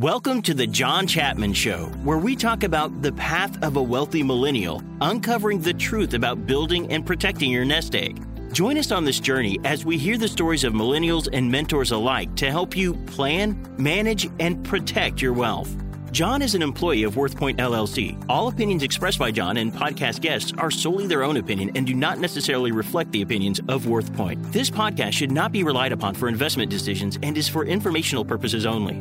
Welcome to the John Chapman Show, where we talk about the path of a wealthy millennial, uncovering the truth about building and protecting your nest egg. Join us on this journey as we hear the stories of millennials and mentors alike to help you plan, manage, and protect your wealth. John is an employee of WorthPoint LLC. All opinions expressed by John and podcast guests are solely their own opinion and do not necessarily reflect the opinions of WorthPoint. This podcast should not be relied upon for investment decisions and is for informational purposes only.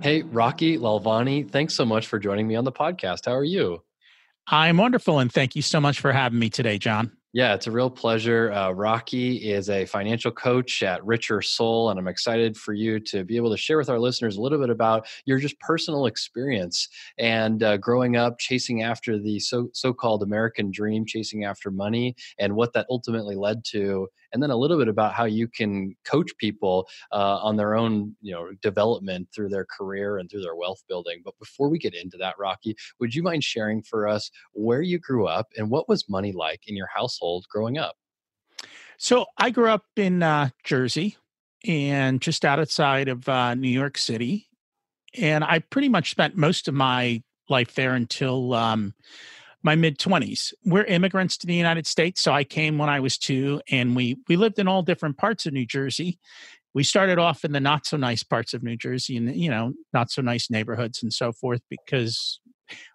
Hey, Rocky Lalvani, thanks so much for joining me on the podcast. How are you? I'm wonderful, and thank you so much for having me today, John. Yeah, it's a real pleasure. Uh, Rocky is a financial coach at Richer Soul, and I'm excited for you to be able to share with our listeners a little bit about your just personal experience and uh, growing up, chasing after the so so-called American dream, chasing after money, and what that ultimately led to, and then a little bit about how you can coach people uh, on their own, you know, development through their career and through their wealth building. But before we get into that, Rocky, would you mind sharing for us where you grew up and what was money like in your household? growing up? So I grew up in uh, Jersey and just outside of uh, New York City. And I pretty much spent most of my life there until um, my mid 20s. We're immigrants to the United States. So I came when I was two, and we, we lived in all different parts of New Jersey. We started off in the not so nice parts of New Jersey and, you know, not so nice neighborhoods and so forth because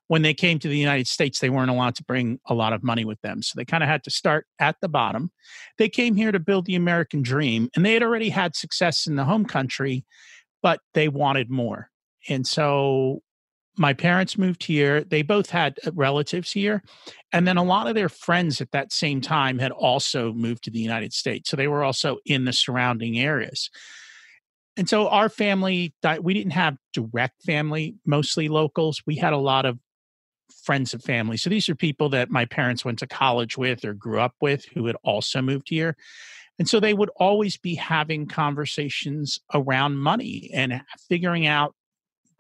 when they came to the United States, they weren't allowed to bring a lot of money with them. So they kind of had to start at the bottom. They came here to build the American dream, and they had already had success in the home country, but they wanted more. And so my parents moved here. They both had uh, relatives here. And then a lot of their friends at that same time had also moved to the United States. So they were also in the surrounding areas. And so our family, we didn't have direct family, mostly locals. We had a lot of friends of family. So these are people that my parents went to college with or grew up with who had also moved here. And so they would always be having conversations around money and figuring out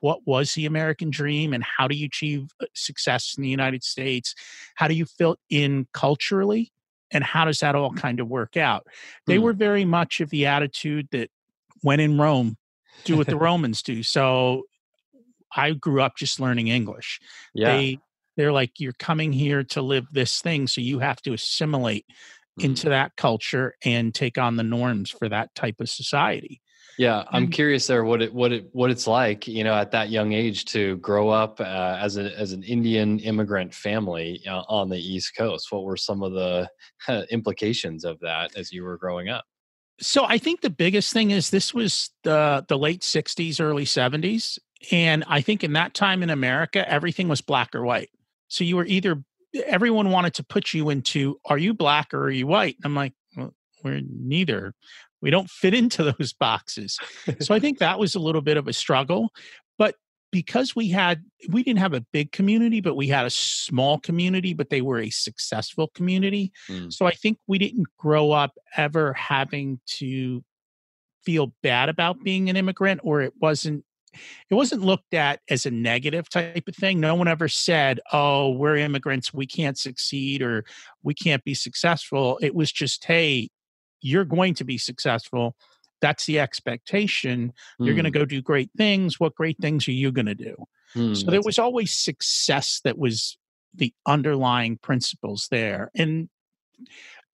what was the American dream and how do you achieve uh, success in the United States? How do you fit in culturally? And how does that all kind of work out? They hmm. were very much of the attitude that when in Rome, do what the Romans do. So I grew up just learning English. Yeah. They they're like you're coming here to live this thing so you have to assimilate into that culture and take on the norms for that type of society. Yeah, I'm curious there what it what it what it's like, you know, at that young age to grow up uh, as a as an Indian immigrant family uh, on the East Coast. What were some of the uh, implications of that as you were growing up? So I think the biggest thing is this was the the late 60s early 70s and I think in that time in America everything was black or white. So you were either everyone wanted to put you into are you black or are you white? I'm like well, we're neither. We don't fit into those boxes. so I think that was a little bit of a struggle, but because we had we didn't have a big community but we had a small community but they were a successful community mm. so i think we didn't grow up ever having to feel bad about being an immigrant or it wasn't it wasn't looked at as a negative type of thing no one ever said oh we're immigrants we can't succeed or we can't be successful it was just hey you're going to be successful that's the expectation. Mm. You're going to go do great things. What great things are you going to do? Mm, so there was always success that was the underlying principles there. And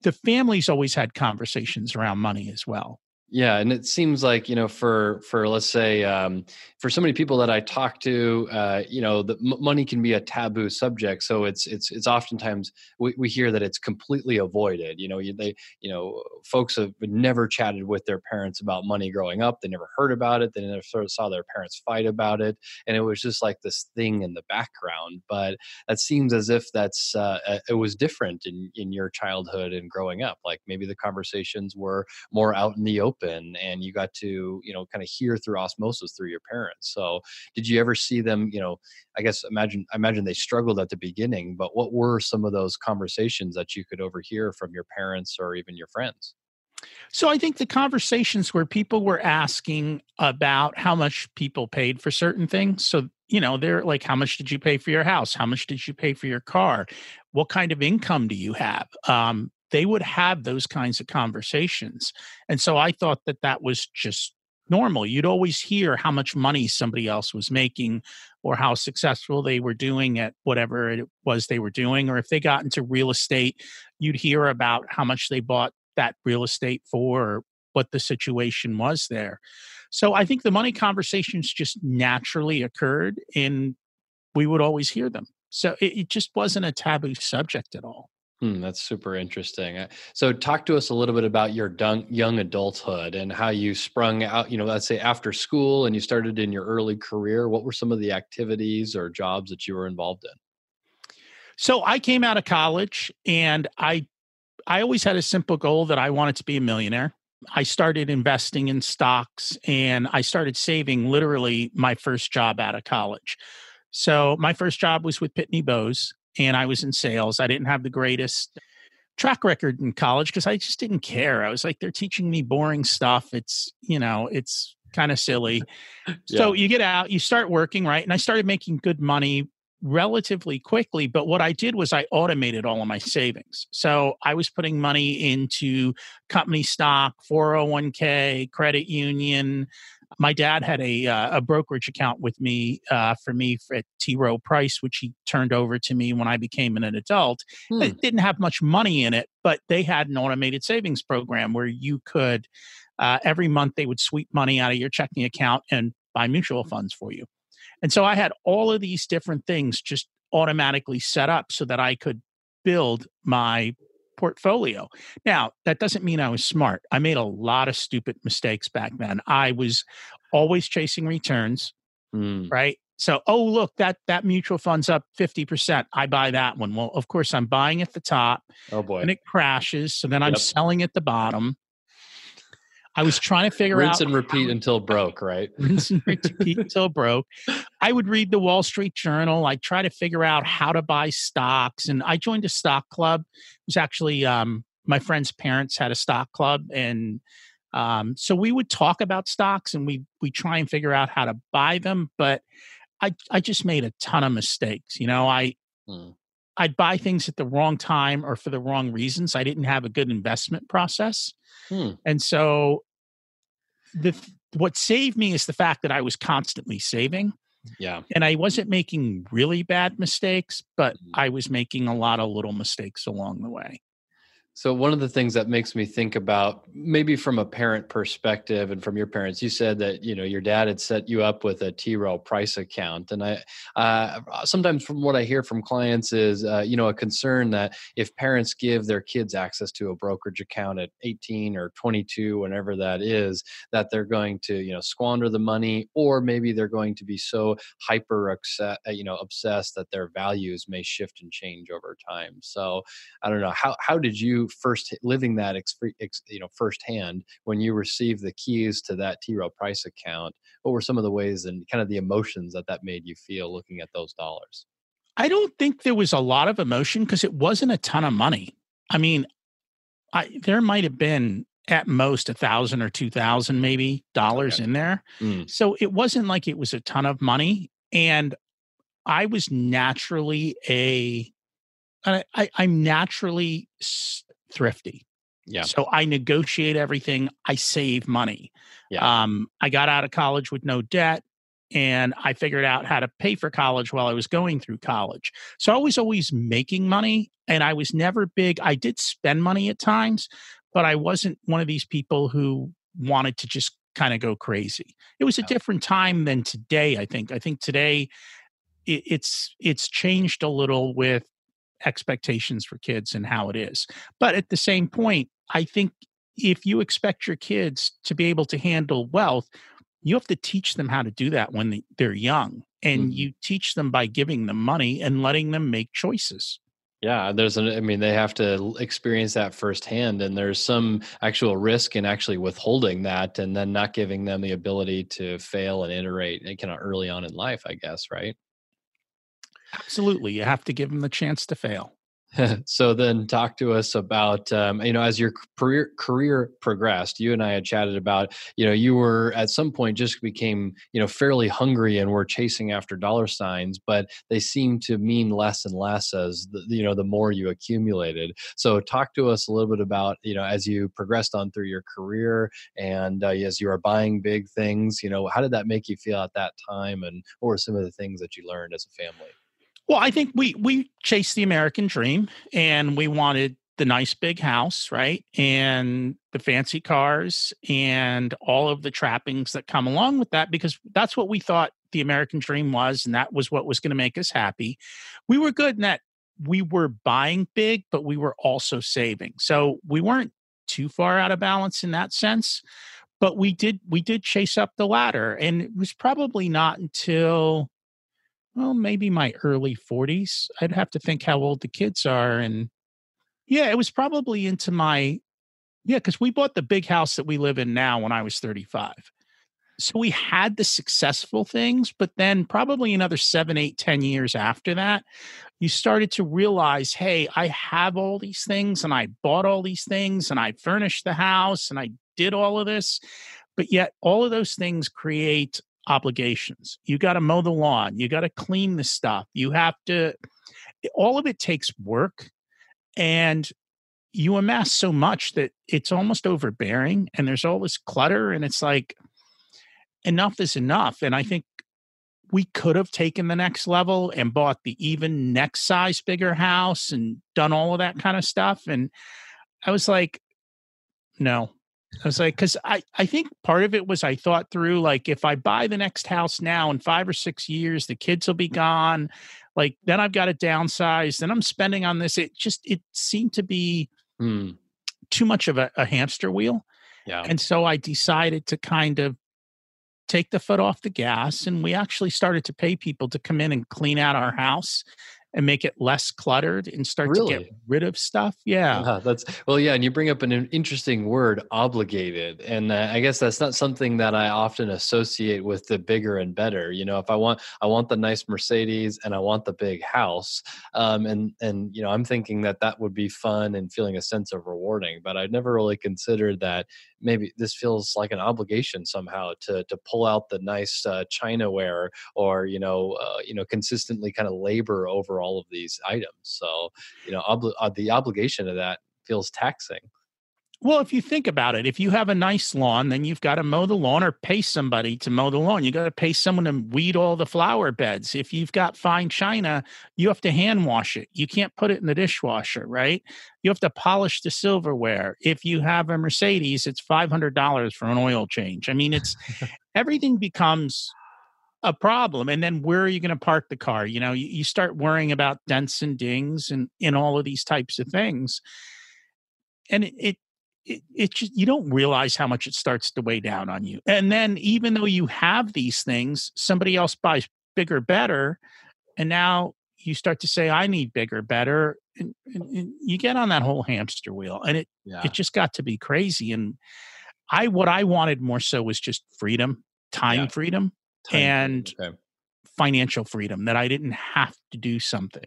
the families always had conversations around money as well. Yeah, and it seems like you know, for for let's say, um, for so many people that I talk to, uh, you know, the m- money can be a taboo subject. So it's it's it's oftentimes we, we hear that it's completely avoided. You know, you, they you know, folks have never chatted with their parents about money growing up. They never heard about it. They never sort of saw their parents fight about it, and it was just like this thing in the background. But that seems as if that's uh, it was different in in your childhood and growing up. Like maybe the conversations were more out in the open open and you got to you know kind of hear through osmosis through your parents so did you ever see them you know i guess imagine i imagine they struggled at the beginning but what were some of those conversations that you could overhear from your parents or even your friends so I think the conversations where people were asking about how much people paid for certain things. So, you know, they're like, how much did you pay for your house? How much did you pay for your car? What kind of income do you have? Um, they would have those kinds of conversations. And so I thought that that was just normal. You'd always hear how much money somebody else was making or how successful they were doing at whatever it was they were doing. Or if they got into real estate, you'd hear about how much they bought that real estate for or what the situation was there. So I think the money conversations just naturally occurred and we would always hear them. So it, it just wasn't a taboo subject at all. Hmm, that's super interesting. Uh, so, talk to us a little bit about your young adulthood and how you sprung out. You know, let's say after school and you started in your early career. What were some of the activities or jobs that you were involved in? So, I came out of college and I, I always had a simple goal that I wanted to be a millionaire. I started investing in stocks and I started saving literally my first job out of college. So, my first job was with Pitney Bowes and I was in sales. I didn't have the greatest track record in college because I just didn't care. I was like, they're teaching me boring stuff. It's, you know, it's kind of silly. yeah. So you get out, you start working, right? And I started making good money relatively quickly. But what I did was I automated all of my savings. So I was putting money into company stock, 401k, credit union, my dad had a uh, a brokerage account with me uh, for me at T. Rowe Price, which he turned over to me when I became an adult. Hmm. It didn't have much money in it, but they had an automated savings program where you could uh, every month they would sweep money out of your checking account and buy mutual funds for you. And so I had all of these different things just automatically set up so that I could build my portfolio. Now, that doesn't mean I was smart. I made a lot of stupid mistakes back then. I was always chasing returns, mm. right? So, oh look, that that mutual fund's up 50%. I buy that one. Well, of course, I'm buying at the top. Oh boy. And it crashes. So then I'm selling at the bottom. I was trying to figure rinse out rinse and repeat how, until broke, right? rinse and repeat until broke. I would read the Wall Street Journal. I try to figure out how to buy stocks, and I joined a stock club. It was actually um, my friend's parents had a stock club, and um, so we would talk about stocks and we we try and figure out how to buy them. But I I just made a ton of mistakes. You know, I. Hmm. I'd buy things at the wrong time or for the wrong reasons. I didn't have a good investment process. Hmm. And so the what saved me is the fact that I was constantly saving. Yeah. And I wasn't making really bad mistakes, but mm-hmm. I was making a lot of little mistakes along the way. So one of the things that makes me think about maybe from a parent perspective and from your parents, you said that you know your dad had set you up with a T. Rowe Price account, and I uh, sometimes from what I hear from clients is uh, you know a concern that if parents give their kids access to a brokerage account at 18 or 22, whenever that is, that they're going to you know squander the money, or maybe they're going to be so hyper uh, you know obsessed that their values may shift and change over time. So I don't know how how did you first living that ex, you know firsthand when you received the keys to that T. Rowe Price account. What were some of the ways and kind of the emotions that that made you feel looking at those dollars? I don't think there was a lot of emotion because it wasn't a ton of money. I mean, I there might have been at most a thousand or two thousand maybe dollars okay. in there. Mm. So it wasn't like it was a ton of money. And I was naturally a I, am naturally thrifty. Yeah. So I negotiate everything. I save money. Yeah. Um, I got out of college with no debt and I figured out how to pay for college while I was going through college. So I was always making money and I was never big. I did spend money at times, but I wasn't one of these people who wanted to just kind of go crazy. It was a different time than today, I think. I think today it, it's it's changed a little with expectations for kids and how it is. But at the same point, I think if you expect your kids to be able to handle wealth, you have to teach them how to do that when they're young. And mm-hmm. you teach them by giving them money and letting them make choices. Yeah, there's an, I mean, they have to experience that firsthand, and there's some actual risk in actually withholding that and then not giving them the ability to fail and iterate kind of early on in life, I guess, right? Absolutely. You have to give them the chance to fail. so then talk to us about um, you know as your career career progressed you and i had chatted about you know you were at some point just became you know fairly hungry and were chasing after dollar signs but they seem to mean less and less as the, you know the more you accumulated so talk to us a little bit about you know as you progressed on through your career and uh, as you were buying big things you know how did that make you feel at that time and what were some of the things that you learned as a family well, I think we we chased the American dream and we wanted the nice big house, right? And the fancy cars and all of the trappings that come along with that because that's what we thought the American dream was and that was what was going to make us happy. We were good in that we were buying big, but we were also saving. So we weren't too far out of balance in that sense but we did we did chase up the ladder and it was probably not until well, maybe my early 40s. I'd have to think how old the kids are. And yeah, it was probably into my, yeah, because we bought the big house that we live in now when I was 35. So we had the successful things, but then probably another seven, eight, ten years after that, you started to realize, hey, I have all these things and I bought all these things and I furnished the house and I did all of this. But yet, all of those things create obligations. You got to mow the lawn, you got to clean the stuff. You have to all of it takes work and you amass so much that it's almost overbearing and there's all this clutter and it's like enough is enough and I think we could have taken the next level and bought the even next size bigger house and done all of that kind of stuff and I was like no I was like, because I, I think part of it was I thought through like if I buy the next house now in five or six years, the kids will be gone. Like then I've got to downsize. Then I'm spending on this. It just it seemed to be hmm. too much of a, a hamster wheel. Yeah. And so I decided to kind of take the foot off the gas and we actually started to pay people to come in and clean out our house and make it less cluttered and start really? to get rid of stuff. Yeah. yeah. That's well, yeah. And you bring up an interesting word, obligated. And uh, I guess that's not something that I often associate with the bigger and better. You know, if I want, I want the nice Mercedes and I want the big house. Um, and, and, you know, I'm thinking that that would be fun and feeling a sense of rewarding, but I'd never really considered that maybe this feels like an obligation somehow to, to pull out the nice uh, Chinaware or, you know, uh, you know, consistently kind of labor over all of these items. So, you know, obli- uh, the obligation of that feels taxing. Well, if you think about it, if you have a nice lawn, then you've got to mow the lawn or pay somebody to mow the lawn. You got to pay someone to weed all the flower beds. If you've got fine china, you have to hand wash it. You can't put it in the dishwasher, right? You have to polish the silverware. If you have a Mercedes, it's $500 for an oil change. I mean, it's everything becomes a problem. And then where are you going to park the car? You know, you, you start worrying about dents and dings and in all of these types of things. And it, it it, it just you don't realize how much it starts to weigh down on you. And then even though you have these things, somebody else buys bigger, better, and now you start to say, "I need bigger, better," and, and, and you get on that whole hamster wheel, and it yeah. it just got to be crazy. And I what I wanted more so was just freedom, time yeah. freedom, time and okay. financial freedom that I didn't have to do something.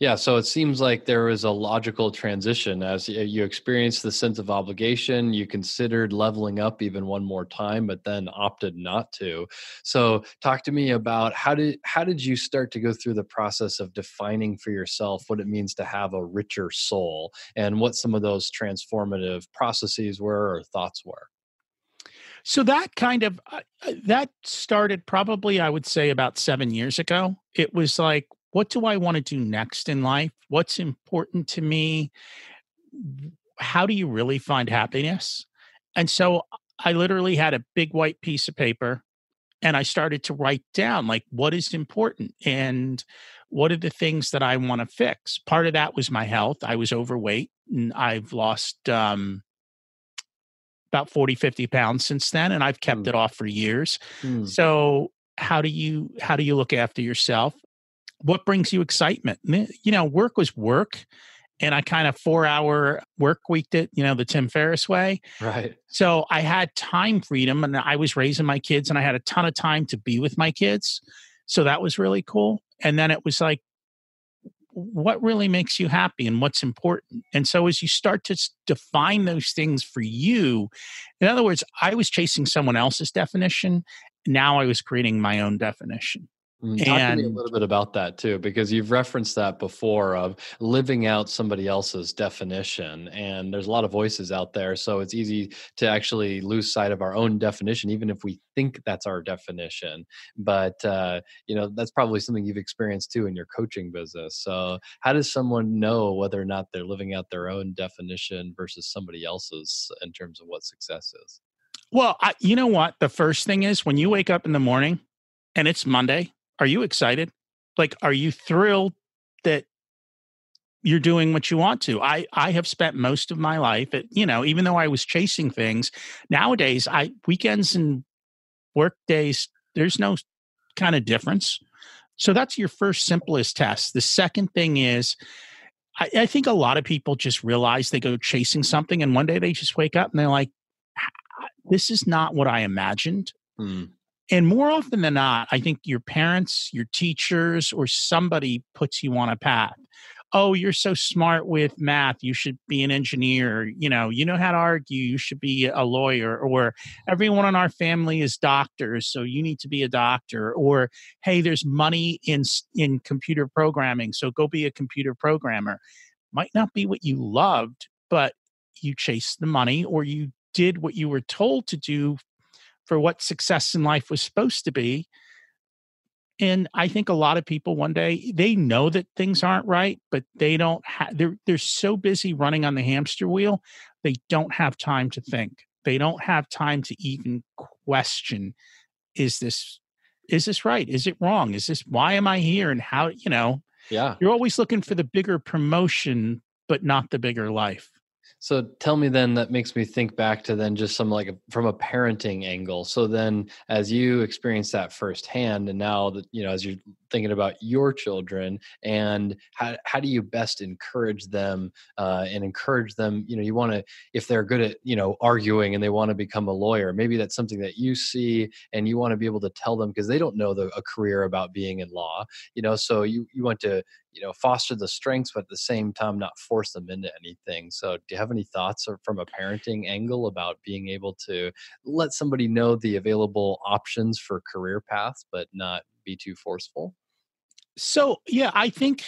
Yeah, so it seems like there was a logical transition as you experienced the sense of obligation. You considered leveling up even one more time, but then opted not to. So, talk to me about how did how did you start to go through the process of defining for yourself what it means to have a richer soul, and what some of those transformative processes were or thoughts were. So that kind of uh, uh that started probably I would say about 7 years ago. It was like what do I want to do next in life? What's important to me? How do you really find happiness? And so I literally had a big white piece of paper and I started to write down like what is important and what are the things that I want to fix. Part of that was my health. I was overweight and I've lost um, about 40, 50 pounds since then and I've kept mm. it off for years. Mm. So how do you how do you look after yourself what brings you excitement? You know, work was work. And I kind of four hour work weeked it, you know, the Tim Ferriss way. Right. So I had time freedom and I was raising my kids and I had a ton of time to be with my kids. So that was really cool. And then it was like, what really makes you happy and what's important. And so as you start to define those things for you, in other words, I was chasing someone else's definition. Now I was creating my own definition. Mm, talk and, to me a little bit about that too, because you've referenced that before of living out somebody else's definition. And there's a lot of voices out there. So it's easy to actually lose sight of our own definition, even if we think that's our definition. But, uh, you know, that's probably something you've experienced too in your coaching business. So how does someone know whether or not they're living out their own definition versus somebody else's in terms of what success is? Well, I, you know what? The first thing is when you wake up in the morning and it's Monday, are you excited? Like, are you thrilled that you're doing what you want to? I I have spent most of my life, at, you know, even though I was chasing things. Nowadays, I weekends and work days, there's no kind of difference. So that's your first simplest test. The second thing is, I, I think a lot of people just realize they go chasing something, and one day they just wake up and they're like, "This is not what I imagined." Mm. And more often than not, I think your parents, your teachers, or somebody puts you on a path. Oh, you're so smart with math. You should be an engineer. You know, you know how to argue. You should be a lawyer. Or everyone in our family is doctors, so you need to be a doctor. Or hey, there's money in in computer programming, so go be a computer programmer. Might not be what you loved, but you chased the money, or you did what you were told to do for what success in life was supposed to be. And I think a lot of people one day they know that things aren't right, but they don't have they're they're so busy running on the hamster wheel, they don't have time to think. They don't have time to even question is this is this right? Is it wrong? Is this why am I here and how, you know? Yeah. You're always looking for the bigger promotion but not the bigger life. So tell me then that makes me think back to then just some like from a parenting angle. So then as you experience that firsthand and now that you know as you're thinking about your children and how how do you best encourage them uh, and encourage them, you know, you want to if they're good at, you know, arguing and they want to become a lawyer, maybe that's something that you see and you want to be able to tell them because they don't know the, a career about being in law, you know, so you you want to you know foster the strengths but at the same time not force them into anything. So do you have any thoughts or from a parenting angle about being able to let somebody know the available options for career paths but not be too forceful so yeah i think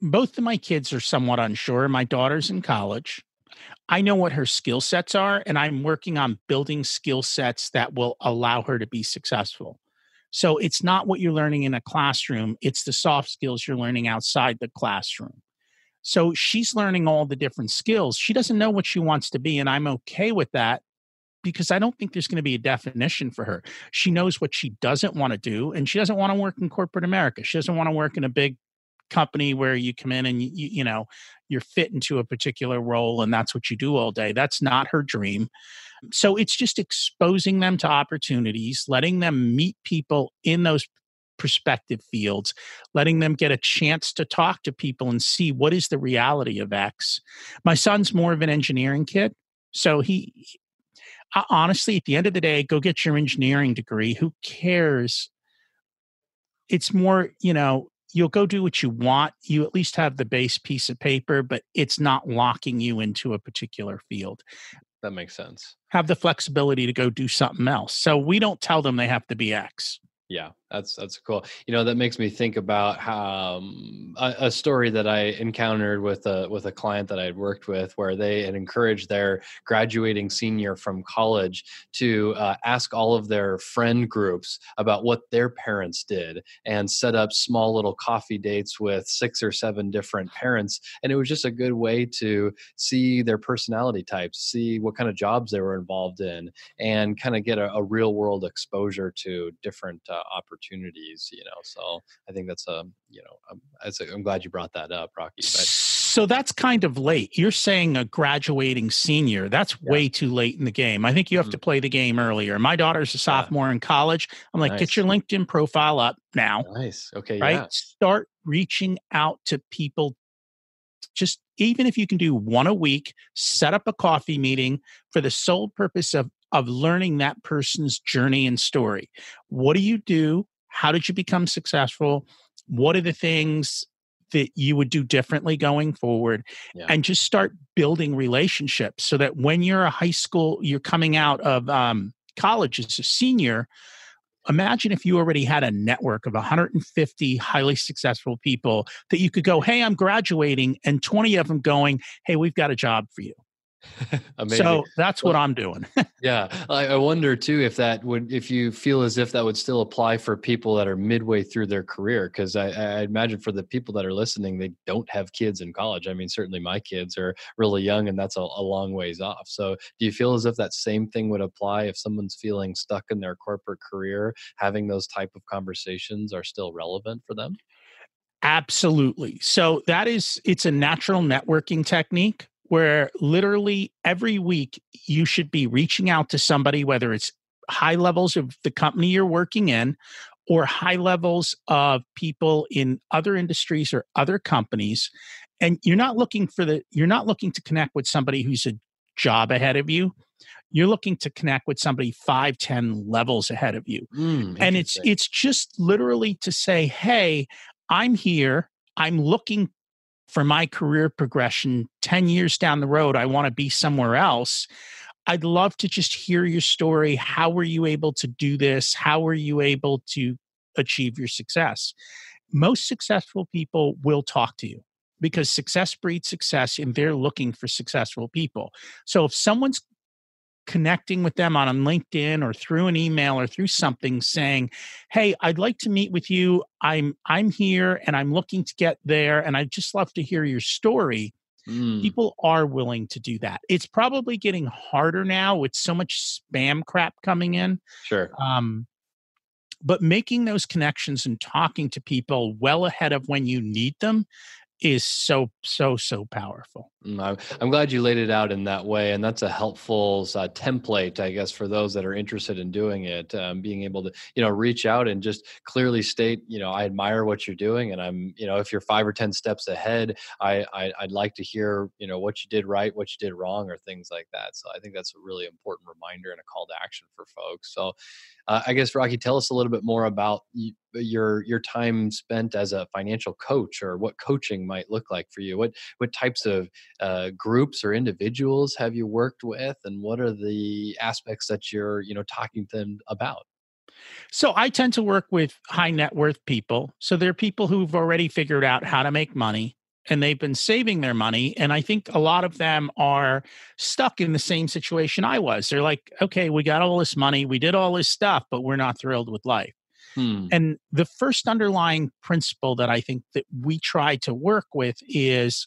both of my kids are somewhat unsure my daughter's in college I know what her skill sets are, and I'm working on building skill sets that will allow her to be successful. So it's not what you're learning in a classroom, it's the soft skills you're learning outside the classroom. So she's learning all the different skills. She doesn't know what she wants to be, and I'm okay with that because I don't think there's going to be a definition for her. She knows what she doesn't want to do, and she doesn't want to work in corporate America. She doesn't want to work in a big company where you come in and you, you know you're fit into a particular role and that's what you do all day that's not her dream so it's just exposing them to opportunities, letting them meet people in those perspective fields, letting them get a chance to talk to people and see what is the reality of X. My son's more of an engineering kid. So he, honestly, at the end of the day, go get your engineering degree. Who cares? It's more, you know, you'll go do what you want. You at least have the base piece of paper, but it's not locking you into a particular field. That makes sense. Have the flexibility to go do something else. So we don't tell them they have to be X. Yeah, that's that's cool. You know, that makes me think about how um, a, a, story that I encountered with a with a client that I had worked with, where they had encouraged their graduating senior from college to uh, ask all of their friend groups about what their parents did, and set up small little coffee dates with six or seven different parents, and it was just a good way to see their personality types, see what kind of jobs they were involved in, and kind of get a, a real world exposure to different. Uh, uh, opportunities you know so i think that's a you know um, I'm, I'm glad you brought that up rocky but, so that's kind of late you're saying a graduating senior that's yeah. way too late in the game i think you have mm-hmm. to play the game earlier my daughter's a sophomore yeah. in college i'm like nice. get your linkedin profile up now nice okay right yeah. start reaching out to people just even if you can do one a week, set up a coffee meeting for the sole purpose of of learning that person's journey and story. What do you do? How did you become successful? What are the things that you would do differently going forward yeah. and just start building relationships so that when you're a high school you're coming out of um, college as a senior imagine if you already had a network of 150 highly successful people that you could go hey i'm graduating and 20 of them going hey we've got a job for you so that's what I'm doing. yeah, I, I, wonder too if that would, if you feel as if that would still apply for people that are midway through their career, because I, I, imagine for the people that are listening, they don't have kids in college. I mean, certainly my kids are really young, and that's a, a long ways off. So, do you feel as if that same thing would apply if someone's feeling stuck in their corporate career? Having those type of conversations are still relevant for them. Absolutely. So that is, it's a natural networking technique where literally every week you should be reaching out to somebody, whether it's high levels of the company you're working in or high levels of people in other industries or other companies and you're not looking for the you're not looking to connect with somebody who's a job ahead of you. You're looking to connect with somebody five ten levels ahead of you. Mm, and it's it's just literally to say hey i'm here. I'm looking for my career progression 10 years down the road, I want to be somewhere else. I'd love to just hear your story. How were you able to do this? How were you able to achieve your success? Most successful people will talk to you because success breeds success and they're looking for successful people. So if someone's connecting with them on LinkedIn or through an email or through something saying, "Hey, I'd like to meet with you. I'm I'm here and I'm looking to get there and I'd just love to hear your story." Mm. People are willing to do that. It's probably getting harder now with so much spam crap coming in. Sure. Um, but making those connections and talking to people well ahead of when you need them is so so so powerful i'm glad you laid it out in that way and that's a helpful uh, template i guess for those that are interested in doing it um, being able to you know reach out and just clearly state you know i admire what you're doing and i'm you know if you're five or ten steps ahead I, I i'd like to hear you know what you did right what you did wrong or things like that so i think that's a really important reminder and a call to action for folks so uh, I guess Rocky, tell us a little bit more about your your time spent as a financial coach, or what coaching might look like for you. What what types of uh, groups or individuals have you worked with, and what are the aspects that you're you know talking to them about? So I tend to work with high net worth people. So they're people who've already figured out how to make money and they've been saving their money. And I think a lot of them are stuck in the same situation I was. They're like, okay, we got all this money, we did all this stuff, but we're not thrilled with life. Hmm. And the first underlying principle that I think that we try to work with is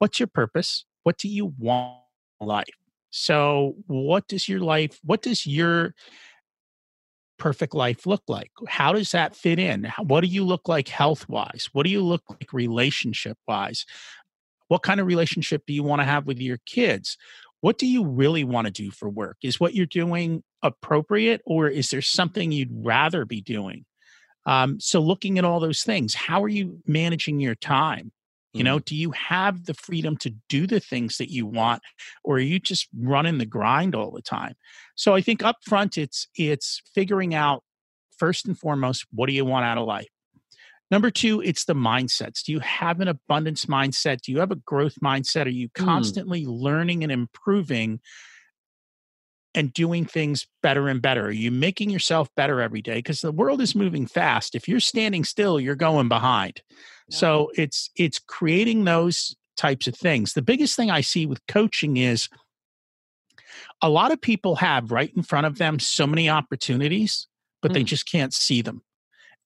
what's your purpose? What do you want life? So, what does your life, what does your perfect life look like? How does that fit in? What do you look like health wise? What do you look like relationship wise? What kind of relationship do you want to have with your kids? What do you really want to do for work? Is what you're doing appropriate or is there something you'd rather be doing? Um, so, looking at all those things, how are you managing your time? You know, mm-hmm. do you have the freedom to do the things that you want, or are you just running the grind all the time? So I think up front, it's it's figuring out first and foremost what do you want out of life. Number two, it's the mindsets. Do you have an abundance mindset? Do you have a growth mindset? Are you mm. constantly mm. learning and improving and doing things better and better? Are you making yourself better every day? Because the world is moving fast. If you're standing still, you're going behind. Yeah. So it's it's creating those types of things. The biggest thing I see with coaching is a lot of people have right in front of them so many opportunities, but mm. they just can't see them.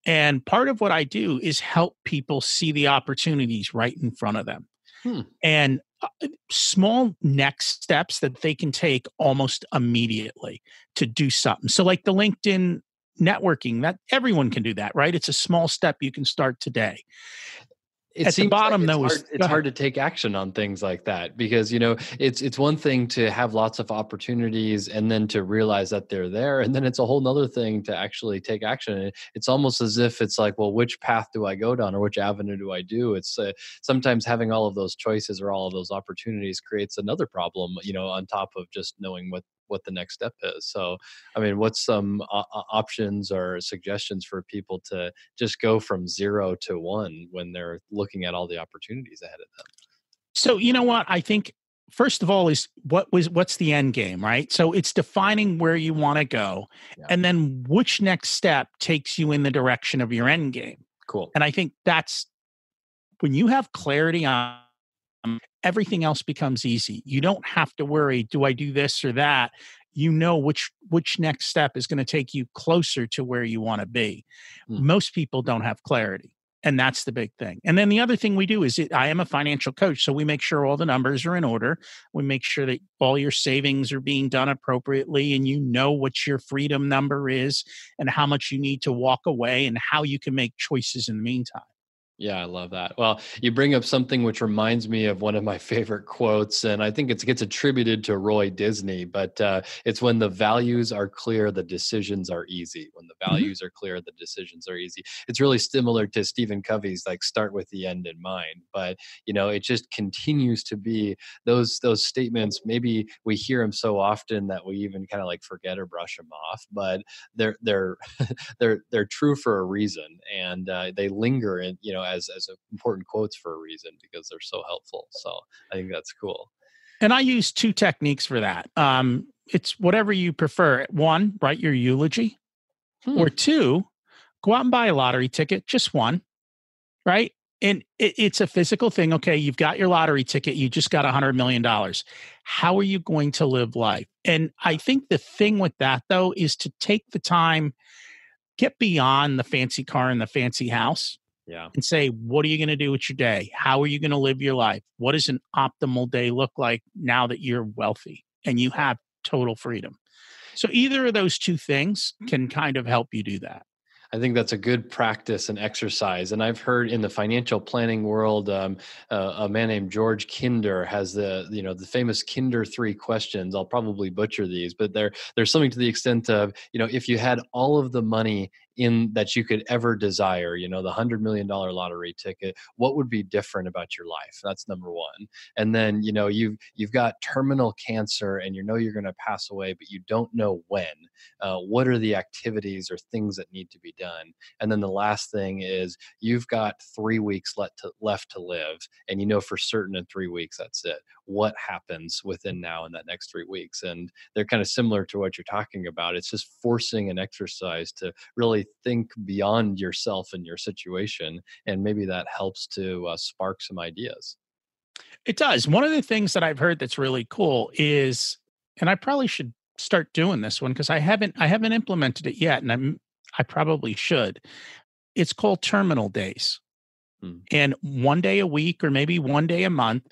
And part of what I do is help people see the opportunities right in front of them. Hmm. And Uh, small next steps that they can take almost immediately to do something. So, like the LinkedIn networking, that everyone can do that, right? It's a small step you can start today it at the bottom like though it's, hard, it's hard to take action on things like that because you know it's it's one thing to have lots of opportunities and then to realize that they're there and then it's a whole nother thing to actually take action it's almost as if it's like well which path do i go down or which avenue do i do? It's uh, sometimes having all of those choices or all of those opportunities creates another problem you know on top of just knowing what what the next step is. So, I mean, what's some uh, options or suggestions for people to just go from zero to one when they're looking at all the opportunities ahead of them? So, you know what? I think first of all is what was what's the end game right so it's defining where you want to go yeah. and then which next step takes you in the direction of your end game cool and i think that's when you have clarity on everything else becomes easy. You don't have to worry do i do this or that? You know which which next step is going to take you closer to where you want to be. Mm. most people don't have clarity and that's the big thing. And then the other thing we do is it, i am a financial coach so we make sure all the numbers are in order. We make sure that all your savings are being done appropriately and you know what your freedom number is and how much you need to walk away and how you can make choices in the meantime yeah, I love that. Well, you bring up something which reminds me of one of my favorite quotes, and I think it gets attributed to Roy Disney, but uh, it's when the values are clear, the decisions are easy. When the mm-hmm. values mm-hmm. are clear, the decisions are easy. It's really similar to Stephen Covey's like start with the end in mind, but you know, it just continues to be those those statements. Maybe we hear them so often that we even kind of like forget or brush them off, but they're they're they're they're true for a reason, and uh, they linger in you know as as important quotes for a reason because they're so helpful. So I think that's cool. And I use two techniques for that. Um, it's whatever you prefer. One, write your eulogy, hmm. or two, go out and buy a lottery ticket, just one, right? And it, it's a physical thing. Okay, you've got your lottery ticket, you just got a $100 million. How are you going to live life? And I think the thing with that, though, is to take the time, get beyond the fancy car and the fancy house, yeah. and say, what are you going to do with your day? How are you going to live your life? What does an optimal day look like now that you're wealthy and you have total freedom? So either of those two things can kind of help you do that. I think that's a good practice and exercise. And I've heard in the financial planning world, um, uh, a man named George Kinder has the you know the famous Kinder three questions. I'll probably butcher these, but there there's something to the extent of you know if you had all of the money in that you could ever desire you know the hundred million dollar lottery ticket what would be different about your life? That's number one. And then you know you've you've got terminal cancer and you know you're going to pass away but you don't know when. Uh, what are the activities or things that need to be done? And then the last thing is you've got three weeks left to, left to live and you know for certain in three weeks that's it. What happens within now and that next three weeks? And they're kind of similar to what you're talking about. It's just forcing an exercise to really think beyond yourself and your situation and maybe that helps to uh, spark some ideas. It does. One of the things that i've heard that's really cool is and i probably should start doing this one because i haven't i haven't implemented it yet and i'm i probably should. It's called terminal days. Hmm. and one day a week or maybe one day a month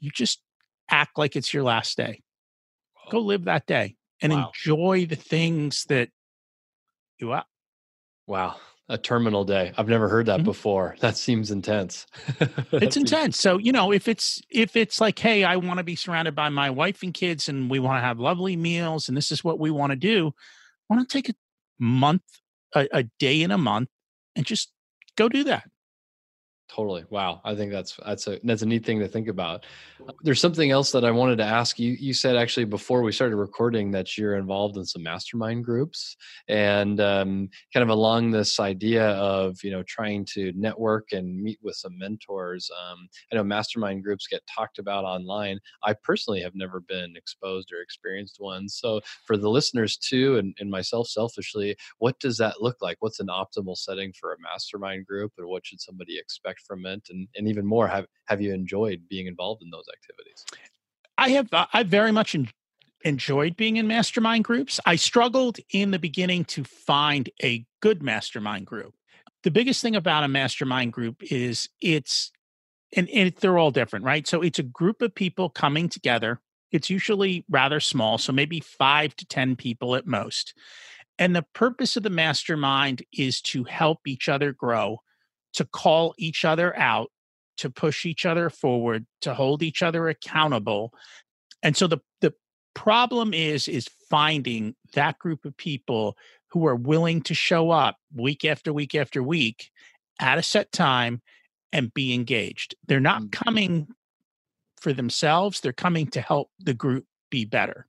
you just act like it's your last day. Go live that day and wow. enjoy the things that you Wow. A terminal day. I've never heard that mm-hmm. before. That seems intense. it's intense. So, you know, if it's if it's like, hey, I want to be surrounded by my wife and kids and we want to have lovely meals and this is what we want to do, I want to take a month, a, a day in a month and just go do that. Totally. Wow. I think that's that's a that's a neat thing to think about. There's something else that I wanted to ask you. You said actually before we started recording that you're involved in some mastermind groups, and um, kind of along this idea of you know trying to network and meet with some mentors. Um, I know mastermind groups get talked about online. I personally have never been exposed or experienced one. So for the listeners too, and, and myself selfishly, what does that look like? What's an optimal setting for a mastermind group, and what should somebody expect? It and, and even more have have you enjoyed being involved in those activities? I have uh, i very much en- enjoyed being in mastermind groups. I struggled in the beginning to find a good mastermind group. The biggest thing about a mastermind group is it's and, and they're all different right? So it's a group of people coming together. It's usually rather small so maybe five to ten people at most. And the purpose of the mastermind is to help each other grow to call each other out, to push each other forward, to hold each other accountable. And so the the problem is is finding that group of people who are willing to show up week after week after week at a set time and be engaged. They're not mm. coming for themselves, they're coming to help the group be better.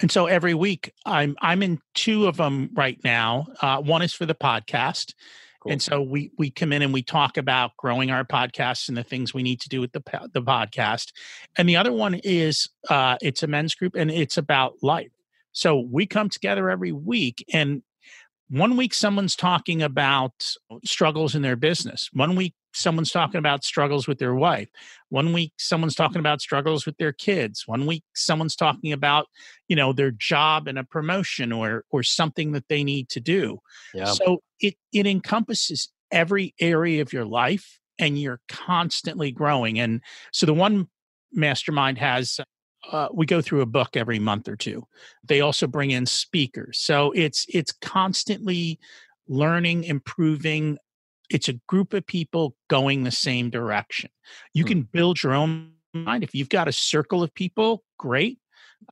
And so every week, I'm I'm in two of them right now. Uh, one is for the podcast, cool. and so we we come in and we talk about growing our podcasts and the things we need to do with the the podcast. And the other one is uh, it's a men's group and it's about life. So we come together every week and one week someone's talking about struggles in their business one week someone's talking about struggles with their wife one week someone's talking about struggles with their kids one week someone's talking about you know their job and a promotion or or something that they need to do yeah. so it it encompasses every area of your life and you're constantly growing and so the one mastermind has uh, we go through a book every month or two. They also bring in speakers, so it's it's constantly learning, improving. It's a group of people going the same direction. You hmm. can build your own mind if you've got a circle of people. Great.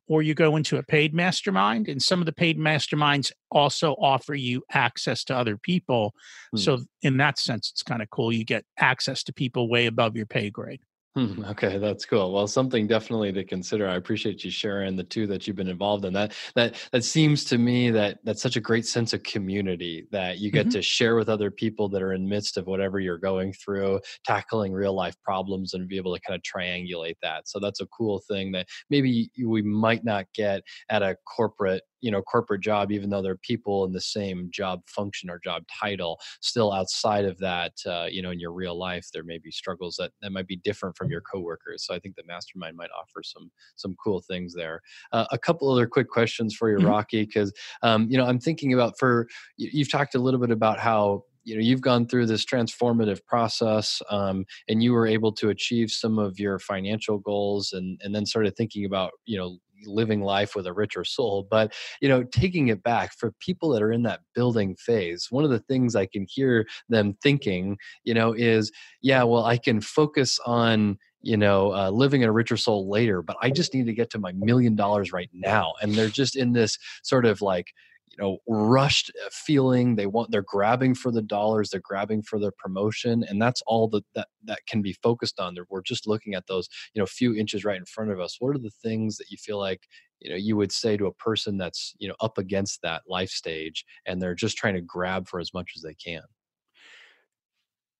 Or you go into a paid mastermind, and some of the paid masterminds also offer you access to other people. Hmm. So, in that sense, it's kind of cool. You get access to people way above your pay grade. Hmm, okay, that's cool. Well, something definitely to consider. I appreciate you sharing the two that you've been involved in. That that that seems to me that that's such a great sense of community that you get mm-hmm. to share with other people that are in midst of whatever you're going through, tackling real life problems, and be able to kind of triangulate that. So that's a cool thing that maybe we might not get at a corporate you know corporate job even though they're people in the same job function or job title still outside of that uh, you know in your real life there may be struggles that, that might be different from your coworkers. So i think the mastermind might offer some some cool things there. Uh, a couple other quick questions for you mm-hmm. rocky because um, you know i'm thinking about for you've talked a little bit about how you know you've gone through this transformative process um, and you were able to achieve some of your financial goals and and then started thinking about you know living life with a richer soul but you know taking it back for people that are in that building phase one of the things i can hear them thinking you know is yeah well i can focus on you know uh, living in a richer soul later but i just need to get to my million dollars right now and they're just in this sort of like you know rushed uh, feeling they want they're grabbing for the dollars they're grabbing for their promotion and that's all that that, that can be focused on. We're just looking at those you know few inches right in front of us. What are the things that you feel like you know you would say to a person that's you know up against that life stage and they're just trying to grab for as much as they can?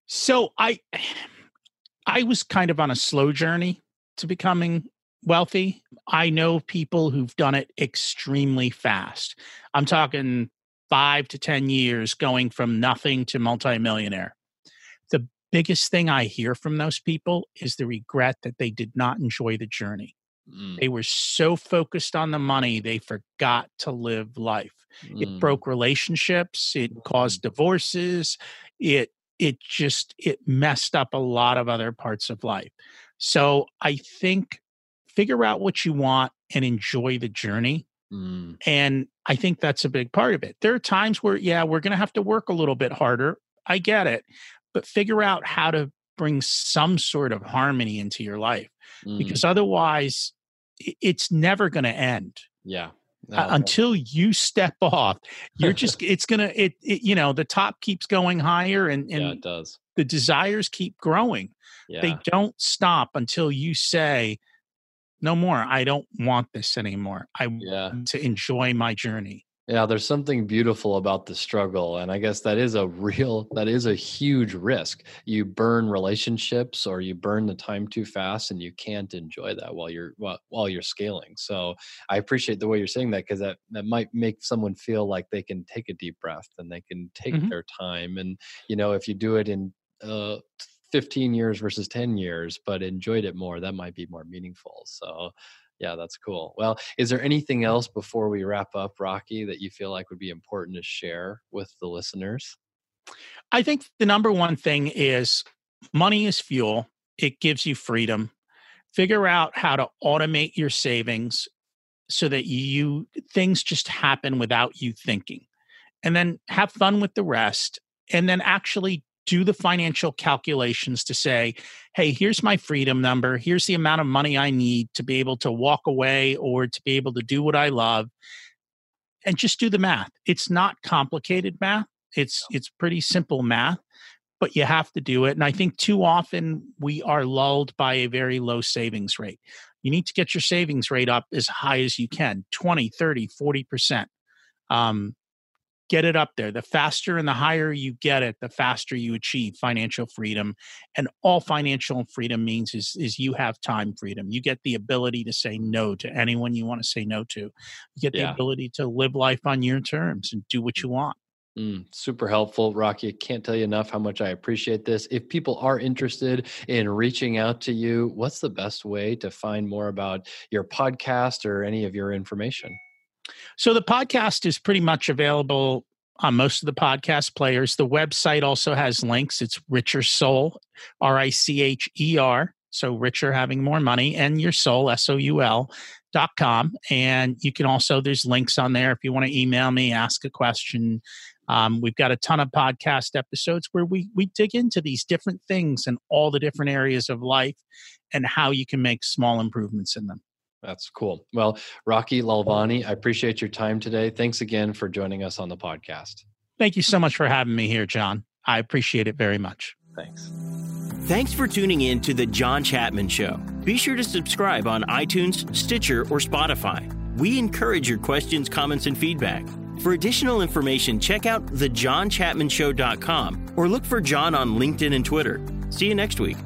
So i i was kind of on a slow journey to becoming wealthy. I know people who've done it extremely fast. I'm talking five to 10 years going from nothing to multimillionaire. The biggest thing I hear from those people is the regret that they did not enjoy the journey. Mm. They were so focused on the money, they forgot to live life. Mm. It broke relationships, it caused mm. divorces, it it just it messed up a lot of other parts of life. So I think figure out what you want and enjoy the journey. Mm. And I think that's a big part of it. There are times where, yeah, we're going to have to work a little bit harder. I get it. But figure out how to bring some sort of harmony into your life mm. because otherwise it's never going to end. Yeah. No, uh, until you step off you're just it's gonna it, it, you know the top keeps going higher and and yeah, it does the desires keep growing yeah. they don't stop until you say no more. I don't want this anymore. I yeah. want to enjoy my journey. Yeah, there's something beautiful about the struggle. And I guess that is a real, that is a huge risk. You burn relationships or you burn the time too fast and you can't enjoy that while you're, while, while you're scaling. So I appreciate the way you're saying that because that, that might make someone feel like they can take a deep breath and they can take mm-hmm. their time. And, you know, if you do it in uh, 15 years versus 10 years, but enjoyed it more, that might be more meaningful. So, yeah, that's cool. Well, is there anything mm. else before we wrap up, Rocky, that you feel like would be important to share with the listeners? I think the number one thing is money is fuel, it gives you freedom. Figure out how to automate your savings so that you things just happen without you thinking. And then have fun with the rest and then actually do the financial calculations to say, hey, here's my freedom number. Here's the amount of money I need to be able to walk away or to be able to do what I love. And just do the math. It's not complicated math. It's it's pretty simple math, but you have to do it. And I think too often we are lulled by a very low savings rate. You need to get your savings rate up as high as you can 20, 30, 40%. Um, get it up there. The faster and the higher you get it, the faster you achieve financial freedom. And all financial freedom means is, is you have time freedom. You get the ability to say no to anyone you want to say no to. You get the yeah. ability to live life on your terms and do what you want. Mm, super helpful, Rocky. I can't tell you enough how much I appreciate this. If people are interested in reaching out to you, what's the best way to find more about your podcast or any of your information? So the podcast is pretty much available on most of the podcast players. The website also has links. It's Richer Soul, R I C H E R. So richer, having more money, and your soul, S O U L dot com. And you can also, there's links on there if you want to email me, ask a question. Um, we've got a ton of podcast episodes where we we dig into these different things and all the different areas of life and how you can make small improvements in them. That's cool. Well, Rocky Lalvani, I appreciate your time today. Thanks again for joining us on the podcast. Thank you so much for having me here, John. I appreciate it very much. Thanks. Thanks for tuning in to The John Chapman Show. Be sure to subscribe on iTunes, Stitcher, or Spotify. We encourage your questions, comments, and feedback. For additional information, check out thejohnchapmanshow.com or look for John on LinkedIn and Twitter. See you next week.